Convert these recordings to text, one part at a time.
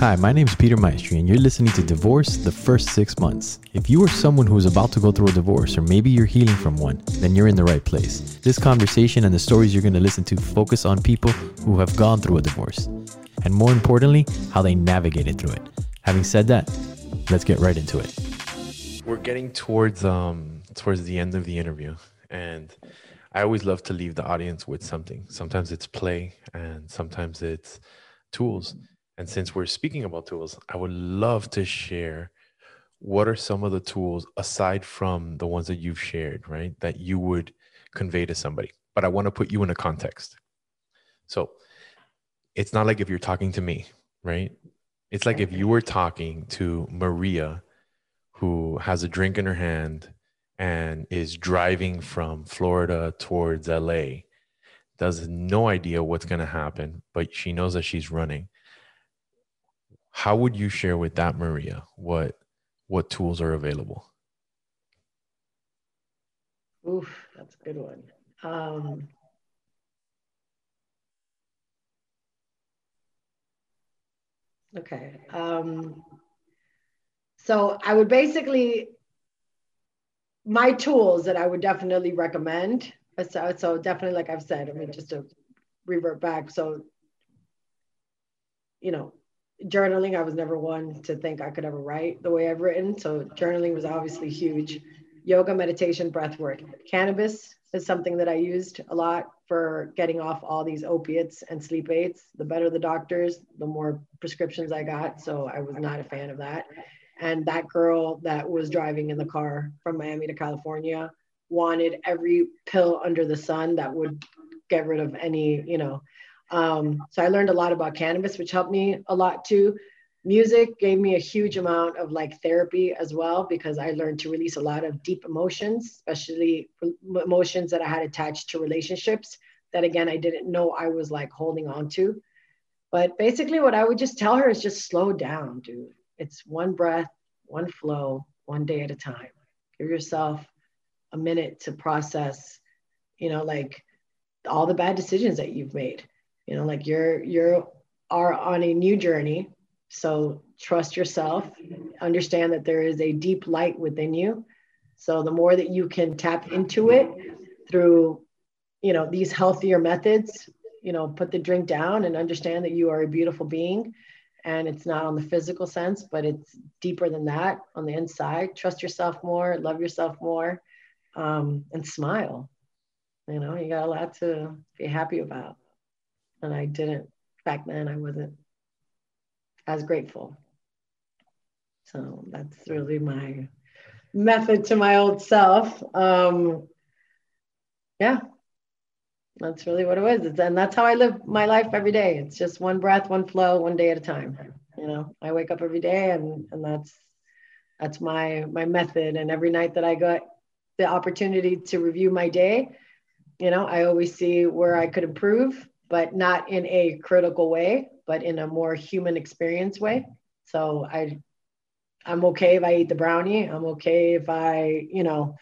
Hi, my name is Peter Maestri, and you're listening to Divorce the First Six Months. If you are someone who is about to go through a divorce, or maybe you're healing from one, then you're in the right place. This conversation and the stories you're going to listen to focus on people who have gone through a divorce, and more importantly, how they navigated through it. Having said that, let's get right into it. We're getting towards um towards the end of the interview, and I always love to leave the audience with something. Sometimes it's play, and sometimes it's tools. And since we're speaking about tools, I would love to share what are some of the tools aside from the ones that you've shared, right? That you would convey to somebody. But I want to put you in a context. So it's not like if you're talking to me, right? It's like if you were talking to Maria, who has a drink in her hand and is driving from Florida towards LA, does no idea what's going to happen, but she knows that she's running how would you share with that maria what what tools are available? Oof that's a good one. Um, okay um, so i would basically my tools that i would definitely recommend so, so definitely like i've said i mean just to revert back so you know journaling, I was never one to think I could ever write the way I've written. So journaling was obviously huge. Yoga, meditation, breath work. Cannabis is something that I used a lot for getting off all these opiates and sleep aids. The better the doctors, the more prescriptions I got. So I was not a fan of that. And that girl that was driving in the car from Miami to California wanted every pill under the sun that would get rid of any, you know, um, so I learned a lot about cannabis, which helped me a lot too. Music gave me a huge amount of like therapy as well because I learned to release a lot of deep emotions, especially emotions that I had attached to relationships that again I didn't know I was like holding on to. But basically, what I would just tell her is just slow down, dude. It's one breath, one flow, one day at a time. Give yourself a minute to process, you know, like all the bad decisions that you've made you know like you're you're are on a new journey. So trust yourself understand that there is a deep light within you. So the more that you can tap into it through you know these healthier methods you know put the drink down and understand that you are a beautiful being. And it's not on the physical sense but it's deeper than that on the inside. Trust yourself more love yourself more um, and smile. You know you got a lot to be happy about and I didn't back then. I wasn't as grateful. So that's really my method to my old self. Um, yeah, that's really what it was. And that's how I live my life every day. It's just one breath, one flow, one day at a time. You know, I wake up every day, and and that's that's my my method. And every night that I got the opportunity to review my day, you know, I always see where I could improve but not in a critical way, but in a more human experience way. So I, I'm okay if I eat the brownie. I'm okay if I, you know,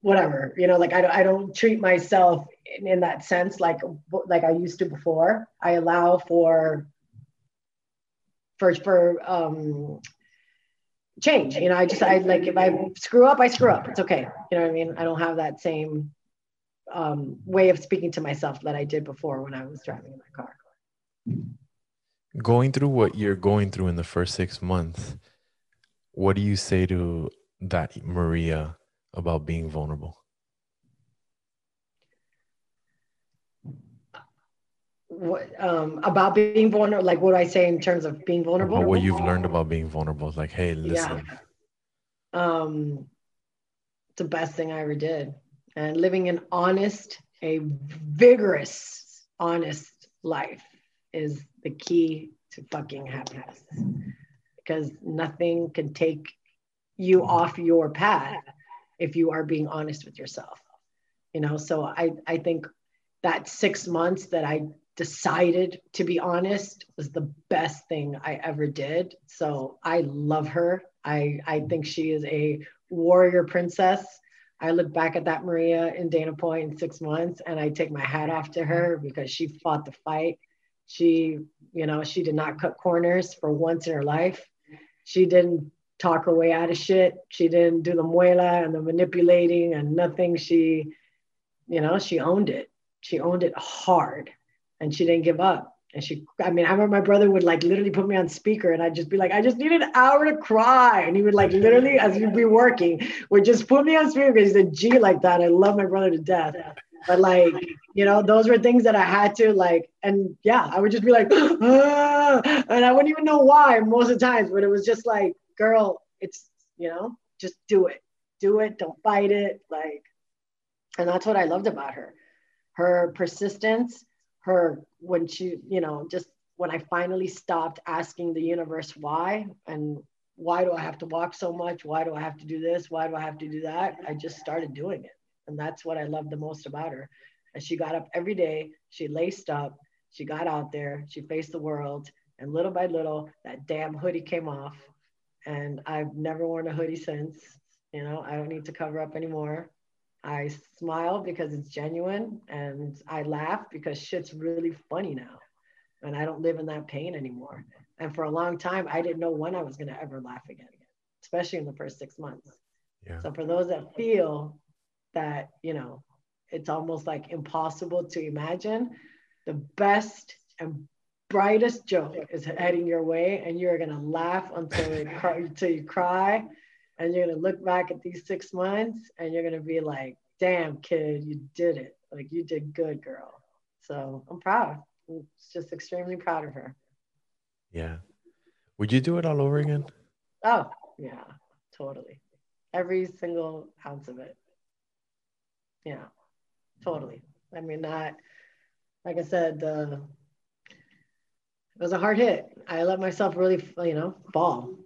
whatever, you know, like I don't, I don't treat myself in, in that sense like like I used to before. I allow for for for um change. You know, I just I like if I screw up, I screw up. It's okay. You know what I mean? I don't have that same um, way of speaking to myself that I did before when I was driving in my car. Going through what you're going through in the first six months, what do you say to that Maria about being vulnerable? What um, about being vulnerable? Like, what do I say in terms of being vulnerable? About what you've learned about being vulnerable. Like, hey, listen. Yeah. Um, it's the best thing I ever did and living an honest, a vigorous, honest life is the key to fucking happiness. Because nothing can take you off your path if you are being honest with yourself. You know, so I, I think that six months that I decided to be honest was the best thing I ever did. So I love her. I, I think she is a warrior princess I look back at that Maria in Dana Point in six months and I take my hat off to mm-hmm. her because she fought the fight. She, you know, she did not cut corners for once in her life. She didn't talk her way out of shit. She didn't do the muela and the manipulating and nothing. She, you know, she owned it. She owned it hard and she didn't give up. And she, I mean, I remember my brother would like literally put me on speaker and I'd just be like, I just need an hour to cry. And he would like literally, as we'd be working, would just put me on speaker because he's a G like that. I love my brother to death. But like, you know, those were things that I had to like, and yeah, I would just be like, ah, and I wouldn't even know why most of the times, but it was just like, girl, it's, you know, just do it. Do it. Don't fight it. Like, and that's what I loved about her. Her persistence, her when she, you know, just when I finally stopped asking the universe why and why do I have to walk so much? Why do I have to do this? Why do I have to do that? I just started doing it. And that's what I love the most about her. And she got up every day, she laced up, she got out there, she faced the world. And little by little, that damn hoodie came off. And I've never worn a hoodie since. You know, I don't need to cover up anymore. I smile because it's genuine and I laugh because shit's really funny now. And I don't live in that pain anymore. And for a long time, I didn't know when I was going to ever laugh again, especially in the first six months. Yeah. So for those that feel that, you know, it's almost like impossible to imagine, the best and brightest joke is heading your way and you're going to laugh until, it, until you cry and you're going to look back at these six months and you're going to be like damn kid you did it. Like you did good girl. So i'm proud. I'm just extremely proud of her. Yeah. Would you do it all over again? Oh yeah. Totally. Every single ounce of it. Yeah. Totally. I mean not like i said the it was a hard hit. I let myself really you know fall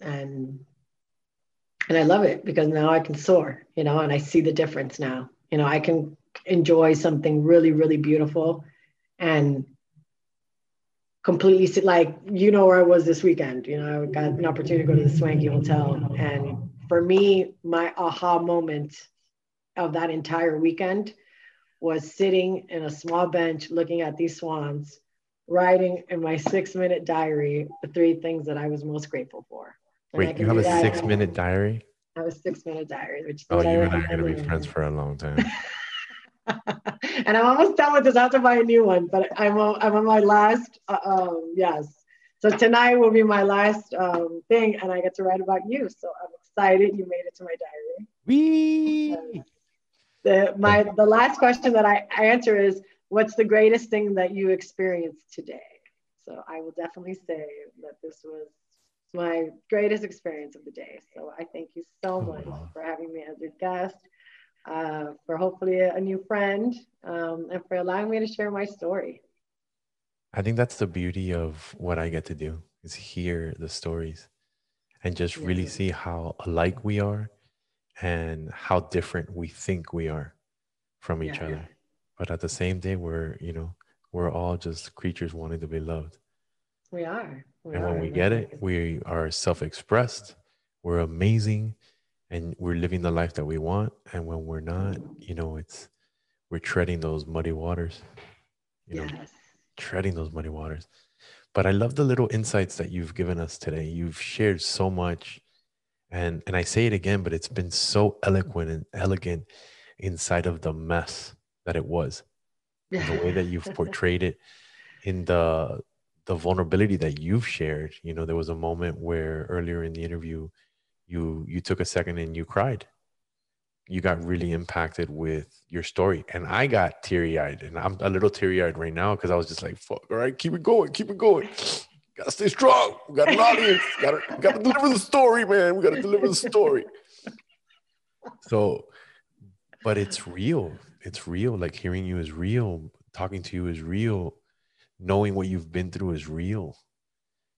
and and I love it because now I can soar, you know, and I see the difference now. You know, I can enjoy something really, really beautiful and completely sit like you know where I was this weekend. You know, I got an opportunity to go to the Swanky Hotel. And for me, my aha moment of that entire weekend was sitting in a small bench looking at these swans, writing in my six minute diary the three things that I was most grateful for. Wait, you have a six minute diary? I have a six minute diary, which oh, you and I are gonna be friends for a long time. and I'm almost done with this. I have to buy a new one, but I'm on, I'm on my last. Uh, um, yes, so tonight will be my last um, thing, and I get to write about you. So I'm excited you made it to my diary. Wee. Uh, the my the last question that I, I answer is, what's the greatest thing that you experienced today? So I will definitely say that this was my greatest experience of the day. So I thank you so much for having me as your guest, uh, for hopefully a, a new friend, um, and for allowing me to share my story. I think that's the beauty of what I get to do is hear the stories and just yeah. really see how alike we are and how different we think we are from each yeah. other. But at the same day, we're, you know, we're all just creatures wanting to be loved. We are. We and when we get it, we are self expressed, we're amazing, and we're living the life that we want. And when we're not, you know, it's we're treading those muddy waters, you know, yes. treading those muddy waters. But I love the little insights that you've given us today. You've shared so much. And and I say it again, but it's been so eloquent and elegant inside of the mess that it was. the way that you've portrayed it in the the vulnerability that you've shared you know there was a moment where earlier in the interview you you took a second and you cried. You got really impacted with your story and i got teary-eyed and i'm a little teary-eyed right now because i was just like fuck all right keep it going keep it going. Gotta stay strong. We got an audience. Gotta gotta deliver the story man. We gotta deliver the story. So but it's real. It's real. Like hearing you is real. Talking to you is real knowing what you've been through is real.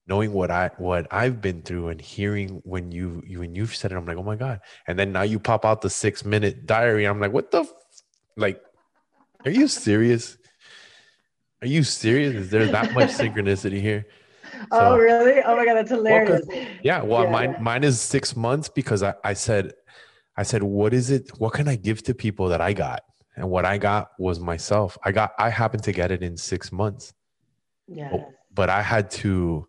Knowing what i what i've been through and hearing when you, you when you've said it i'm like oh my god. And then now you pop out the six minute diary i'm like what the f-? like are you serious? Are you serious? Is there that much synchronicity here? Oh, so, oh really? Oh my god that's hilarious. well, yeah well yeah. mine mine is six months because I, I said i said what is it what can i give to people that i got? And what i got was myself. I got i happened to get it in six months Yeah. But, but I had to,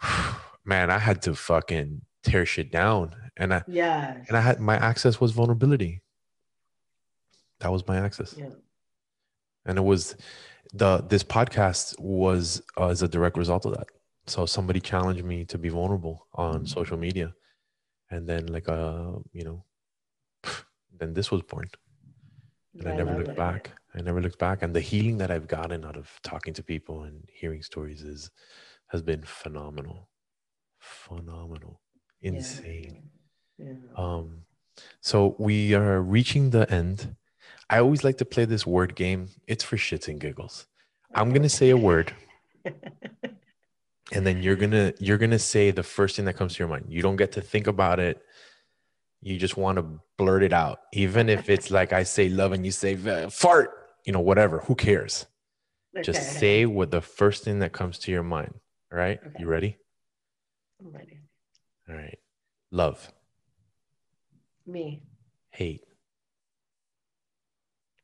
man, I had to fucking tear shit down. And I, Yeah. and I had, my access was vulnerability. That was my access. Yeah. And it was the, this podcast was uh, as a direct result of that. So somebody challenged me to be vulnerable on social media. And then like, uh, you know, then this was born. and I I never looked it. I never looked back, and the healing that I've gotten out of talking to people and hearing stories is has been phenomenal, phenomenal, insane. Yeah. Um, so we are reaching the end. I always like to play this word game. It's for shits and giggles. I'm gonna say a word, and then you're gonna you're gonna say the first thing that comes to your mind. You don't get to think about it. You just want to blurt it out, even if it's like I say love and you say fart. You know, whatever. Who cares? Just say what the first thing that comes to your mind. All right. Okay. You ready? I'm ready. All right. Love, Me. hate,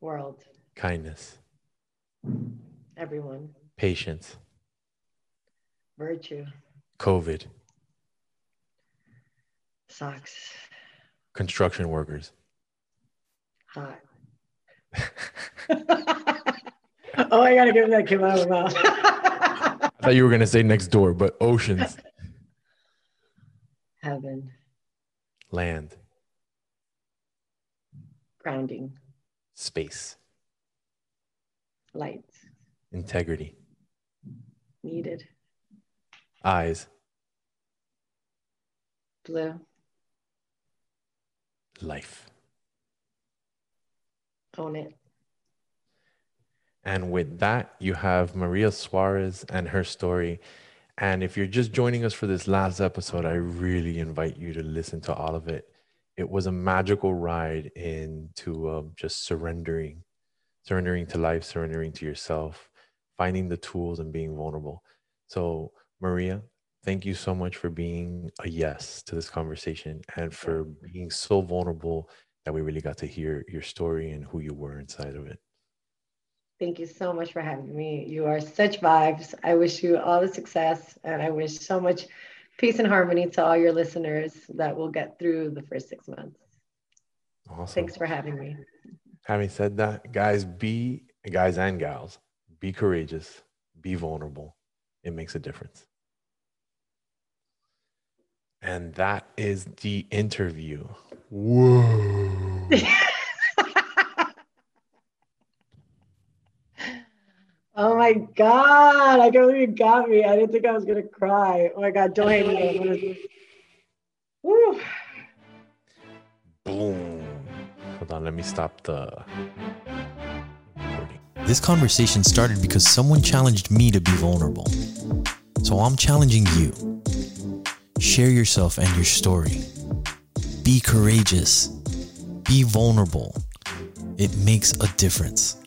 World. kindness, Everyone. patience, Virtue. COVID, Socks. construction workers. Hot. oh, I gotta give him that came out of my mouth. I thought you were gonna say next door, but oceans, Heaven. land, Grounding. space, Lights. integrity, Needed. eyes, Blue. life. Own it. And with that, you have Maria Suarez and her story. And if you're just joining us for this last episode, I really invite you to listen to all of it. It was a magical ride into um, just surrendering, surrendering to life, surrendering to yourself, finding the tools and being vulnerable. So, Maria, thank you so much for being a yes to this conversation and for being so vulnerable that we really got to hear your story and who you were inside of it. Thank you so much for having me. You are such vibes. I wish you all the success and I wish so much peace and harmony to all your listeners that will get through the first six months. Awesome. Thanks for having me. Having said that, guys, be guys and gals, be courageous, be vulnerable. It makes a difference. And that is the interview. Whoa. my God. I can't believe you got me. I didn't think I was going to cry. Oh my God. Don't hate me. Woo. Boom. Hold on, let me stop the recording. This conversation started because someone challenged me to be vulnerable. So I'm challenging you. Share yourself and your story. Be courageous. Be vulnerable. It makes a difference.